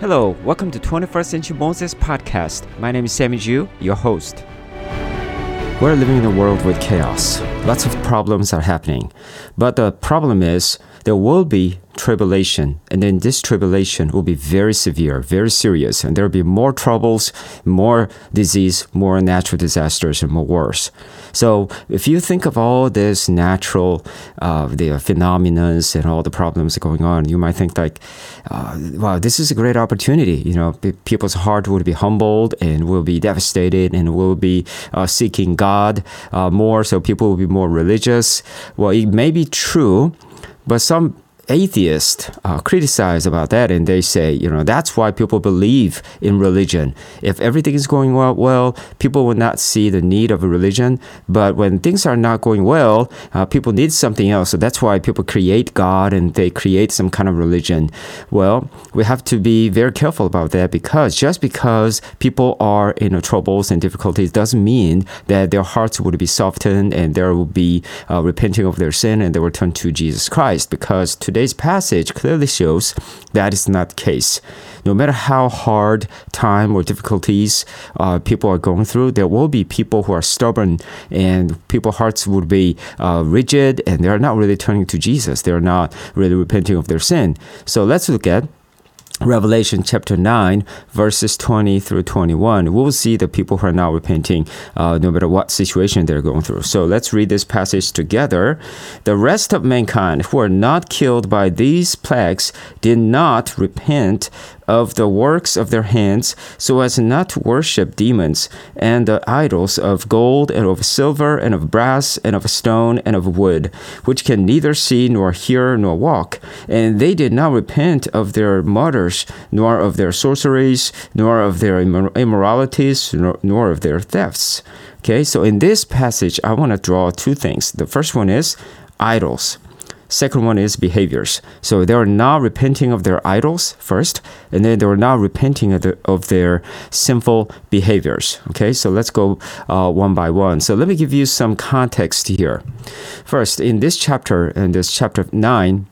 Hello, welcome to 21st Century Moses podcast. My name is Sammy Ju, your host. We're living in a world with chaos. Lots of problems are happening. But the problem is there will be tribulation, and then this tribulation will be very severe, very serious, and there will be more troubles, more disease, more natural disasters, and more wars. So, if you think of all this natural, uh, the phenomena and all the problems going on, you might think like, uh, "Wow, this is a great opportunity." You know, people's heart will be humbled and will be devastated, and will be uh, seeking God uh, more. So people will be more religious. Well, it may be true, but some atheists uh, criticize about that and they say, you know, that's why people believe in religion. If everything is going well, well people will not see the need of a religion. But when things are not going well, uh, people need something else. So that's why people create God and they create some kind of religion. Well, we have to be very careful about that because just because people are in troubles and difficulties doesn't mean that their hearts would be softened and there will be uh, repenting of their sin and they will turn to Jesus Christ because today today's passage clearly shows that is not the case. No matter how hard time or difficulties uh, people are going through, there will be people who are stubborn and people's hearts would be uh, rigid and they're not really turning to Jesus. They're not really repenting of their sin. So let's look at Revelation chapter 9, verses 20 through 21, we will see the people who are now repenting uh, no matter what situation they're going through. So let's read this passage together. The rest of mankind who are not killed by these plagues did not repent of the works of their hands, so as not to worship demons and the idols of gold and of silver and of brass and of stone and of wood, which can neither see nor hear nor walk. And they did not repent of their murders, nor of their sorceries, nor of their immoralities, nor, nor of their thefts. Okay, so in this passage, I want to draw two things. The first one is idols. Second one is behaviors. So they are not repenting of their idols first, and then they are not repenting of, the, of their sinful behaviors. Okay, so let's go uh, one by one. So let me give you some context here. First, in this chapter, in this chapter 9,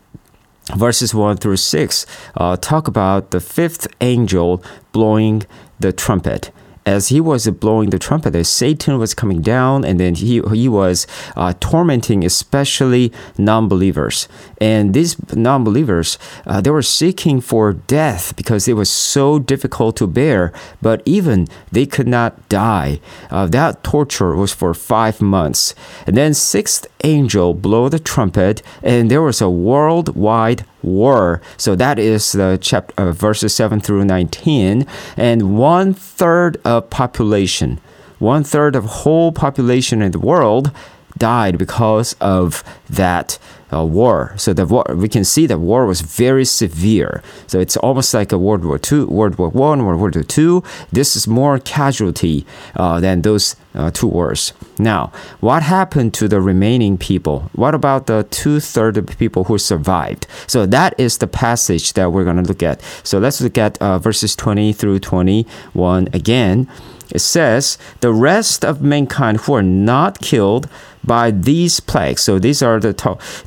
verses 1 through 6 uh, talk about the fifth angel blowing the trumpet as he was blowing the trumpet, Satan was coming down, and then he he was uh, tormenting especially non-believers. And these non-believers, uh, they were seeking for death because it was so difficult to bear. But even they could not die. Uh, that torture was for five months. And then sixth angel blow the trumpet, and there was a worldwide war. So that is the chapter uh, verses seven through nineteen, and one third of population, one third of whole population in the world died because of that uh, war. So the war, we can see that war was very severe. So it's almost like a World War Two, World War One, World War Two. This is more casualty uh, than those uh, two wars. Now, what happened to the remaining people? What about the two third of people who survived? So that is the passage that we're going to look at. So let's look at uh, verses twenty through twenty-one again. It says, The rest of mankind who are not killed by these plagues. So these are the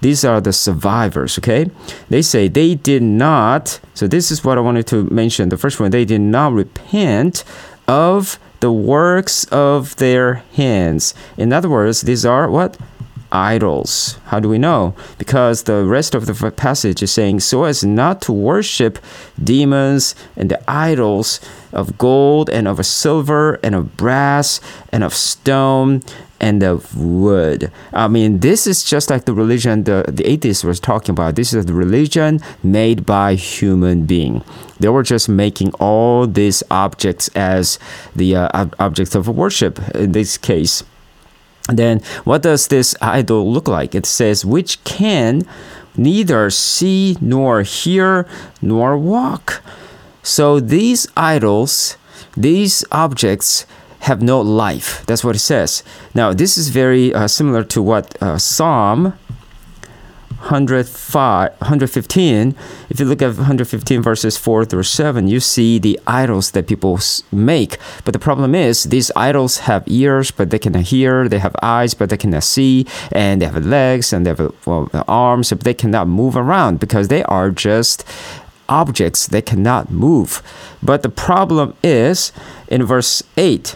these are the survivors. Okay, they say they did not. So this is what I wanted to mention. The first one, they did not repent of the works of their hands. In other words, these are what idols. How do we know? Because the rest of the passage is saying, so as not to worship demons and the idols of gold and of silver and of brass and of stone and of wood. I mean, this is just like the religion the, the atheists was talking about. This is the religion made by human being. They were just making all these objects as the uh, objects of worship in this case. Then, what does this idol look like? It says, which can neither see nor hear nor walk. So, these idols, these objects, have no life. That's what it says. Now, this is very uh, similar to what uh, Psalm 105, 115, if you look at 115 verses 4 through 7, you see the idols that people make. But the problem is, these idols have ears, but they cannot hear. They have eyes, but they cannot see. And they have legs and they have well, arms, but they cannot move around because they are just objects that cannot move. But the problem is in verse 8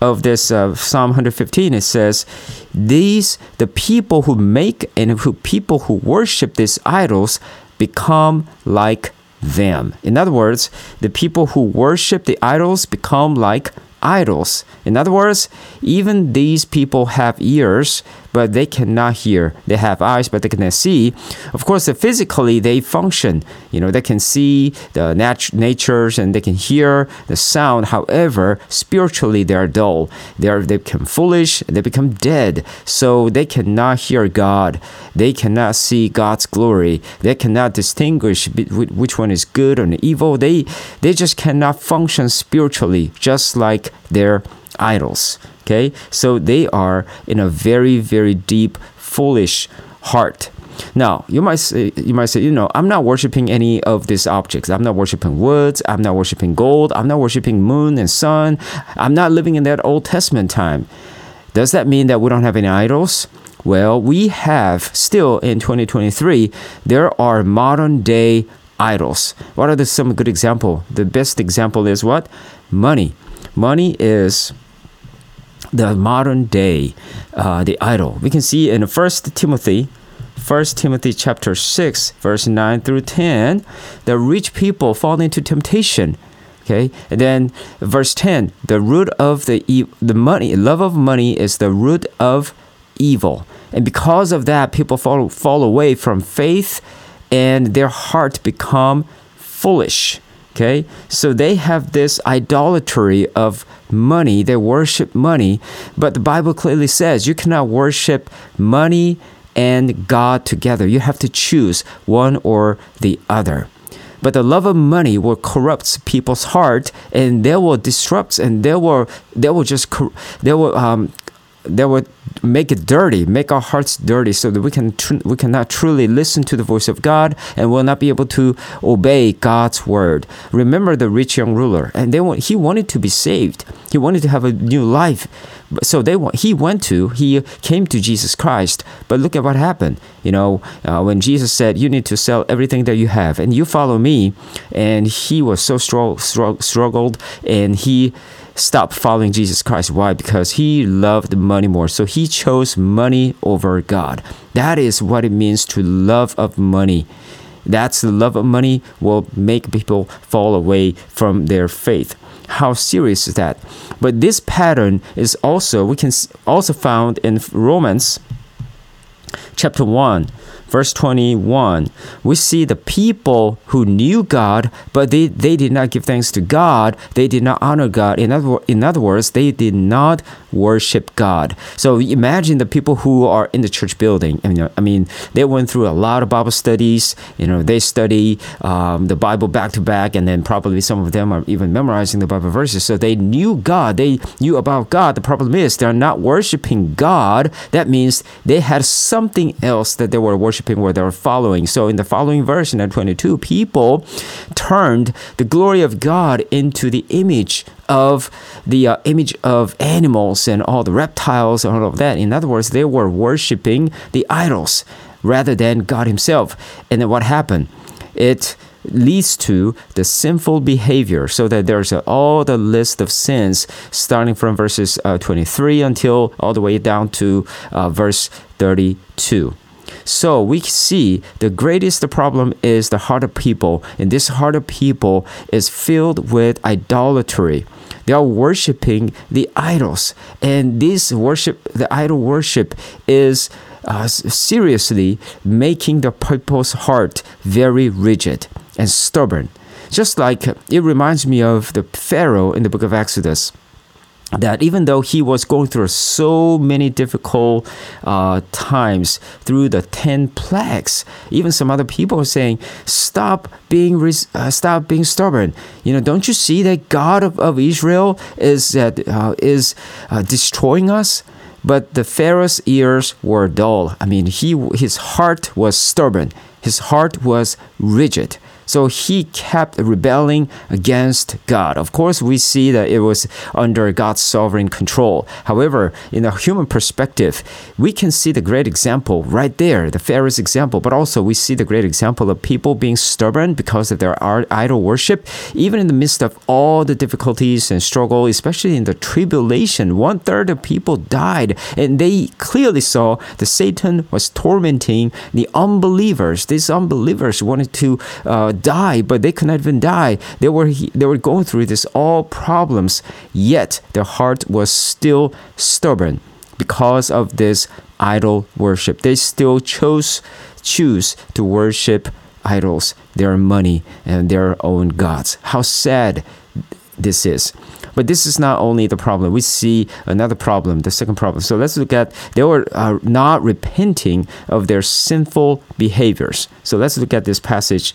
of this uh, Psalm 115, it says, These, the people who make and who people who worship these idols become like them. In other words, the people who worship the idols become like idols. In other words, even these people have ears, but they cannot hear. They have eyes, but they cannot see. Of course, uh, physically they function. You know, they can see the nat- natures and they can hear the sound. However, spiritually they are dull. They are they become foolish. They become dead. So they cannot hear God. They cannot see God's glory. They cannot distinguish which one is good and evil. They they just cannot function spiritually, just like their idols. Okay, so they are in a very, very deep, foolish heart. Now, you might say, you might say, you know, I'm not worshiping any of these objects. I'm not worshiping woods. I'm not worshiping gold. I'm not worshiping moon and sun. I'm not living in that Old Testament time. Does that mean that we don't have any idols? Well, we have still in 2023. There are modern day idols. What are the, some good example? The best example is what? Money. Money is the modern day, uh, the idol. We can see in First Timothy, First Timothy chapter six, verse nine through ten, the rich people fall into temptation. Okay, and then verse ten, the root of the e- the money, love of money is the root of evil, and because of that, people fall fall away from faith, and their heart become foolish. Okay, so they have this idolatry of money. They worship money, but the Bible clearly says you cannot worship money and God together. You have to choose one or the other. But the love of money will corrupt people's heart, and they will disrupt, and they will they will just they will um, they would make it dirty, make our hearts dirty, so that we can tr- we cannot truly listen to the voice of God and will not be able to obey God's word. Remember the rich young ruler, and they want, he wanted to be saved. He wanted to have a new life, so they want he went to he came to Jesus Christ. But look at what happened. You know uh, when Jesus said, "You need to sell everything that you have and you follow me," and he was so strong, struggled, and he stopped following Jesus Christ. Why? Because he loved money more. So he chose money over God. That is what it means to love of money. That's the love of money will make people fall away from their faith. How serious is that? But this pattern is also we can also found in Romans chapter 1 verse 21, we see the people who knew God, but they, they did not give thanks to God. They did not honor God. In other, in other words, they did not worship God. So imagine the people who are in the church building. I mean, I mean they went through a lot of Bible studies. You know, they study um, the Bible back to back, and then probably some of them are even memorizing the Bible verses. So they knew God. They knew about God. The problem is they're not worshiping God. That means they had something else that they were worshiping worshiping they were following. So in the following verse, in 22, people turned the glory of God into the image of the uh, image of animals and all the reptiles and all of that. In other words, they were worshiping the idols rather than God Himself. And then what happened? It leads to the sinful behavior so that there's a, all the list of sins starting from verses uh, 23 until all the way down to uh, verse 32 so we see the greatest problem is the heart of people, and this heart of people is filled with idolatry. They are worshiping the idols, and this worship, the idol worship, is uh, seriously making the people's heart very rigid and stubborn. Just like it reminds me of the Pharaoh in the book of Exodus that even though he was going through so many difficult uh, times through the 10 plagues even some other people are saying stop being uh, stop being stubborn. You know don't you see that god of, of israel is uh, is uh, destroying us? But the pharaoh's ears were dull. I mean he his heart was stubborn. His heart was rigid So he kept rebelling against God. Of course, we see that it was under God's sovereign control. However, in a human perspective, we can see the great example right there, the Pharaoh's example, but also we see the great example of people being stubborn because of their idol worship, even in the midst of all the difficulties and struggle, especially in the tribulation. One third of people died, and they clearly saw that Satan was tormenting the unbelievers. These unbelievers wanted to uh, die, but they could not even die. They were they were going through this all problems, yet their heart was still stubborn because of this idol worship. They still chose choose to worship idols, their money and their own gods. How sad this is. But this is not only the problem. We see another problem, the second problem. So let's look at they were uh, not repenting of their sinful behaviors. So let's look at this passage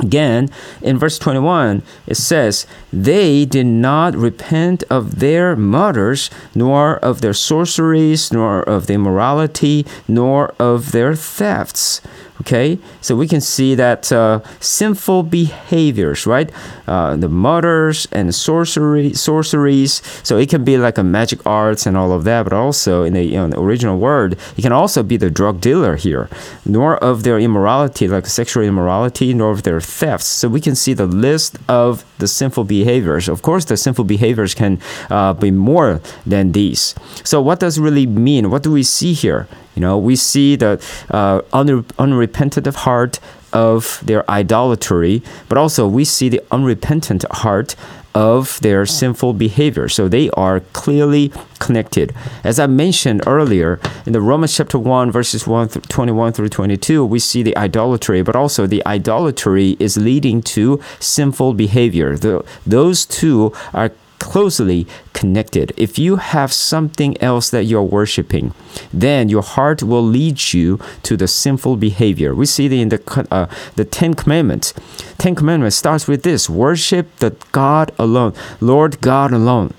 Again, in verse 21, it says, They did not repent of their murders, nor of their sorceries, nor of their immorality, nor of their thefts. Okay, so we can see that uh, sinful behaviors, right? Uh, the murders and sorcery, sorceries. So it can be like a magic arts and all of that, but also in the, you know, the original word, it can also be the drug dealer here. Nor of their immorality, like sexual immorality, nor of their thefts. So we can see the list of the sinful behaviors. Of course, the sinful behaviors can uh, be more than these. So what does really mean? What do we see here? You know, we see the uh, unre- unrepentant heart of their idolatry, but also we see the unrepentant heart of their sinful behavior. So they are clearly connected. As I mentioned earlier, in the Romans chapter 1, verses 1 th- 21 through 22, we see the idolatry, but also the idolatry is leading to sinful behavior. The, those two are closely connected. If you have something else that you're worshiping, then your heart will lead you to the sinful behavior. We see in the uh, the Ten Commandments. Ten Commandments starts with this: worship the God alone, Lord God alone.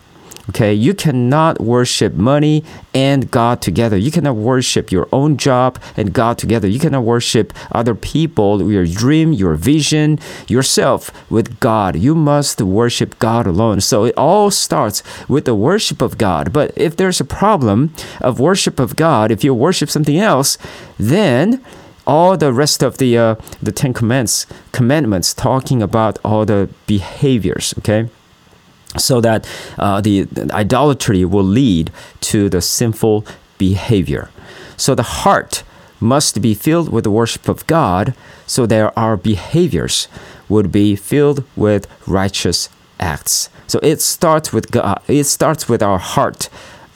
Okay, you cannot worship money and God together. You cannot worship your own job and God together. You cannot worship other people, your dream, your vision, yourself with God. You must worship God alone. So it all starts with the worship of God. But if there's a problem of worship of God, if you worship something else, then all the rest of the uh, the Ten Commandments commandments talking about all the behaviors. Okay so that uh, the, the idolatry will lead to the sinful behavior. So the heart must be filled with the worship of God, so that our behaviors would be filled with righteous acts. So it starts with God. It starts with our heart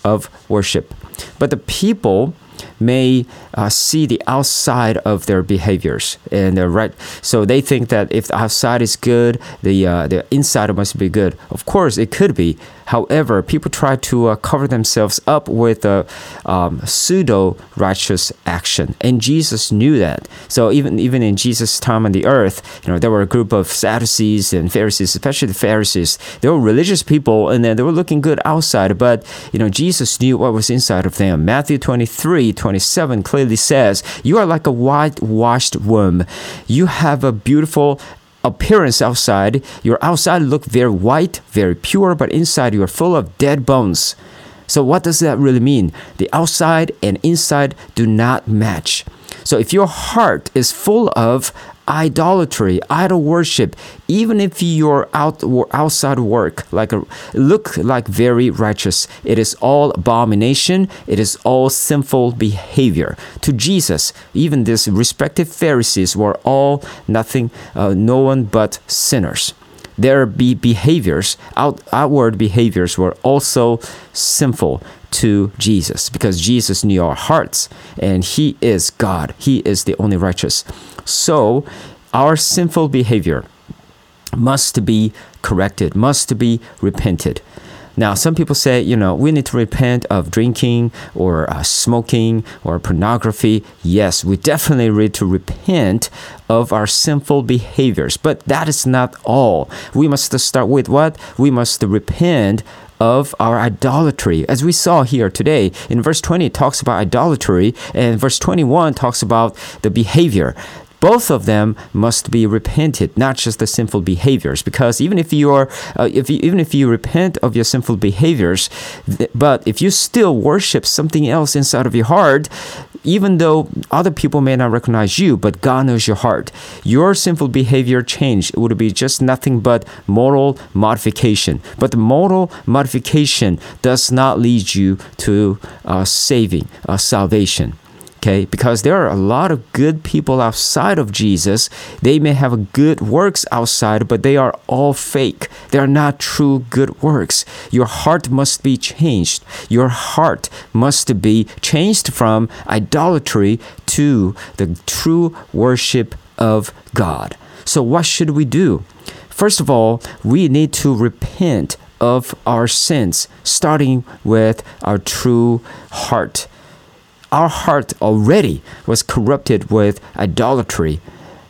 of worship. But the people may uh, see the outside of their behaviors and they're right so they think that if the outside is good the uh, the inside must be good of course it could be However, people try to uh, cover themselves up with a um, pseudo righteous action, and Jesus knew that. So even even in Jesus' time on the earth, you know, there were a group of Sadducees and Pharisees, especially the Pharisees. They were religious people, and then they were looking good outside, but you know, Jesus knew what was inside of them. Matthew 23, 27 clearly says, "You are like a whitewashed womb. You have a beautiful appearance outside, your outside look very white, very pure, but inside you are full of dead bones. So what does that really mean? The outside and inside do not match. So if your heart is full of idolatry, idol worship, even if your out outside work like a, look like very righteous, it is all abomination. It is all sinful behavior. To Jesus, even these respective Pharisees were all nothing, uh, no one but sinners their be behaviors, out, outward behaviors, were also sinful to Jesus because Jesus knew our hearts and He is God. He is the only righteous. So, our sinful behavior must be corrected, must be repented. Now, some people say, you know, we need to repent of drinking or uh, smoking or pornography. Yes, we definitely need to repent of our sinful behaviors, but that is not all. We must start with what? We must repent of our idolatry. As we saw here today, in verse 20, it talks about idolatry, and verse 21 talks about the behavior both of them must be repented, not just the sinful behaviors. Because even if you are, uh, if you, even if you repent of your sinful behaviors, th- but if you still worship something else inside of your heart, even though other people may not recognize you, but God knows your heart, your sinful behavior change would be just nothing but moral modification. But the moral modification does not lead you to uh, saving, uh, salvation okay because there are a lot of good people outside of jesus. They may have good works outside but they are all fake. They are not true good works. Your heart must be changed. Your heart must be changed from idolatry to the true worship of god. So what should we do? First of all we need to repent of our sins starting with our true heart our heart already was corrupted with idolatry.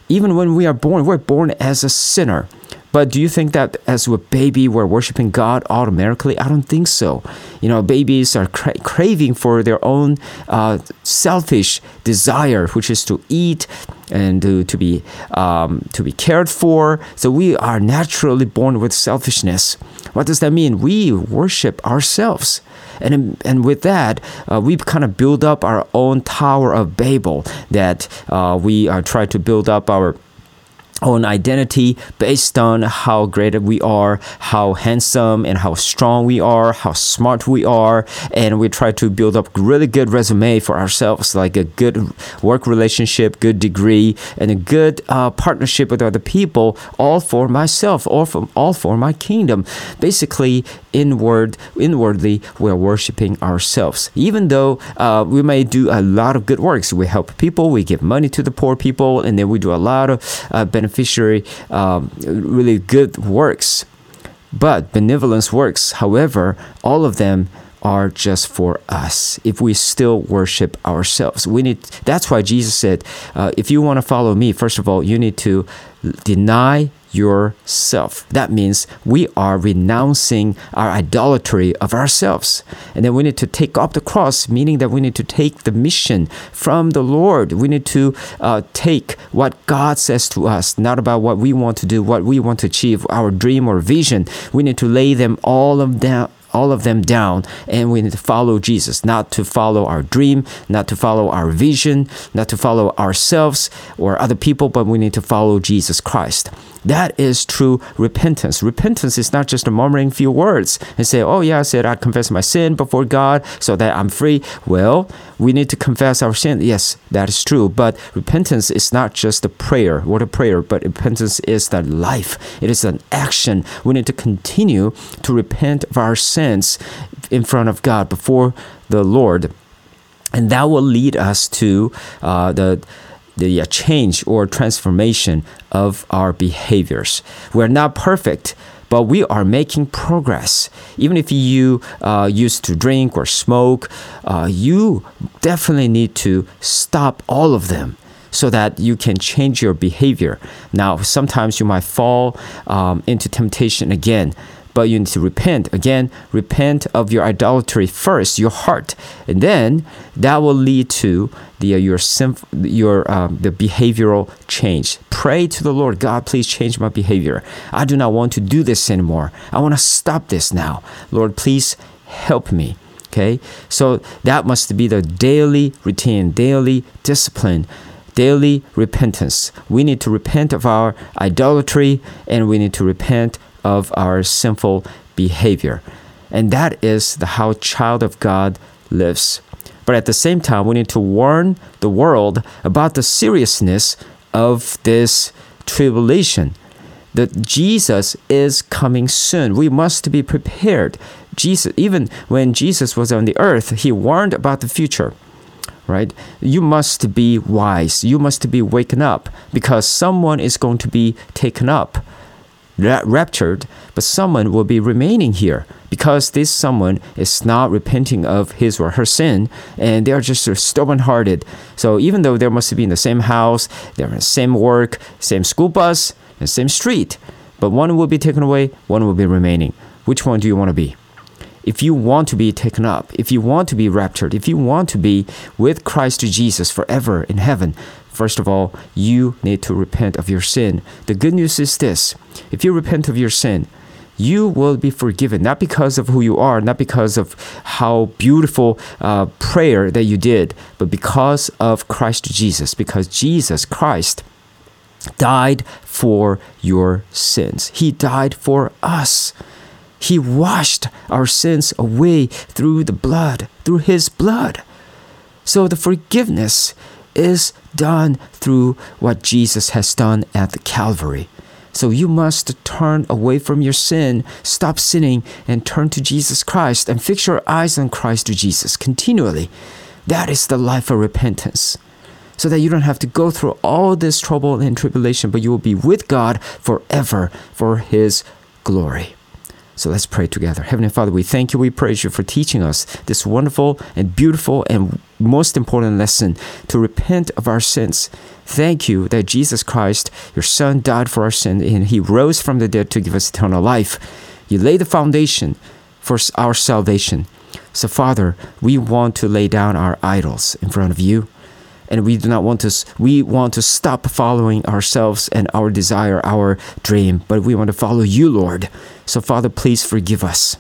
Even when we are born, we're born as a sinner. But do you think that as a baby we're worshiping God automatically? I don't think so. You know, babies are cra- craving for their own uh, selfish desire, which is to eat and to, to be um, to be cared for. So we are naturally born with selfishness. What does that mean? We worship ourselves. And, and with that, uh, we kind of build up our own Tower of Babel that uh, we uh, try to build up our own identity based on how great we are, how handsome and how strong we are, how smart we are, and we try to build up really good resume for ourselves, like a good work relationship, good degree, and a good uh, partnership with other people, all for myself, all for all for my kingdom. Basically, inward, inwardly, we're worshiping ourselves. Even though uh, we may do a lot of good works, we help people, we give money to the poor people, and then we do a lot of uh, beneficiary, um, really good works. But benevolence works, however, all of them are just for us if we still worship ourselves we need that's why jesus said uh, if you want to follow me first of all you need to deny yourself. That means we are renouncing our idolatry of ourselves. And then we need to take up the cross, meaning that we need to take the mission from the Lord. We need to uh, take what God says to us, not about what we want to do, what we want to achieve, our dream or vision. We need to lay them all of down all of them down and we need to follow Jesus, not to follow our dream, not to follow our vision, not to follow ourselves or other people, but we need to follow Jesus Christ. That is true repentance. Repentance is not just a murmuring few words and say, oh, yeah, I said I confess my sin before God so that I'm free. Well, we need to confess our sin. Yes, that is true. But repentance is not just a prayer, what a prayer, but repentance is the life. It is an action. We need to continue to repent of our sins in front of God before the Lord. And that will lead us to uh, the the uh, change or transformation of our behaviors. We're not perfect, but we are making progress. Even if you uh, used to drink or smoke, uh, you definitely need to stop all of them so that you can change your behavior. Now, sometimes you might fall um, into temptation again but you need to repent. Again, repent of your idolatry first, your heart, and then that will lead to the uh, your your um, the behavioral change. Pray to the Lord, God, please change my behavior. I do not want to do this anymore. I want to stop this now. Lord, please help me. Okay, so that must be the daily routine, daily discipline daily repentance. We need to repent of our idolatry and we need to repent of our sinful behavior. And that is the how child of God lives. But at the same time, we need to warn the world about the seriousness of this tribulation. That Jesus is coming soon. We must be prepared. Jesus, even when Jesus was on the earth, he warned about the future right? You must be wise. You must be waken up because someone is going to be taken up raptured, but someone will be remaining here because this someone is not repenting of his or her sin and they are just stubborn hearted. So even though they must be in the same house, they're in the same work, same school bus, and same street, but one will be taken away, one will be remaining. Which one do you want to be? If you want to be taken up, if you want to be raptured, if you want to be with Christ Jesus forever in heaven, First of all, you need to repent of your sin. The good news is this if you repent of your sin, you will be forgiven, not because of who you are, not because of how beautiful uh, prayer that you did, but because of Christ Jesus, because Jesus Christ died for your sins. He died for us. He washed our sins away through the blood, through His blood. So the forgiveness is done through what Jesus has done at the Calvary. So you must turn away from your sin, stop sinning, and turn to Jesus Christ and fix your eyes on Christ to Jesus continually. That is the life of repentance. So that you don't have to go through all this trouble and tribulation, but you will be with God forever for His glory. So let's pray together. Heavenly Father, we thank you, we praise you for teaching us this wonderful and beautiful and most important lesson to repent of our sins. Thank you that Jesus Christ, your Son, died for our sin and he rose from the dead to give us eternal life. You laid the foundation for our salvation. So, Father, we want to lay down our idols in front of you and we do not want to we want to stop following ourselves and our desire our dream but we want to follow you lord so father please forgive us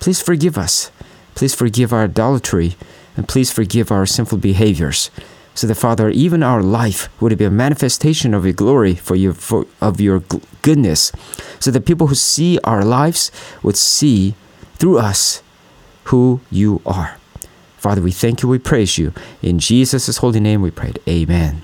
please forgive us please forgive our idolatry and please forgive our sinful behaviors so that father even our life would be a manifestation of your glory for your for, of your goodness so that people who see our lives would see through us who you are Father, we thank you, we praise you. In Jesus' holy name we prayed. Amen.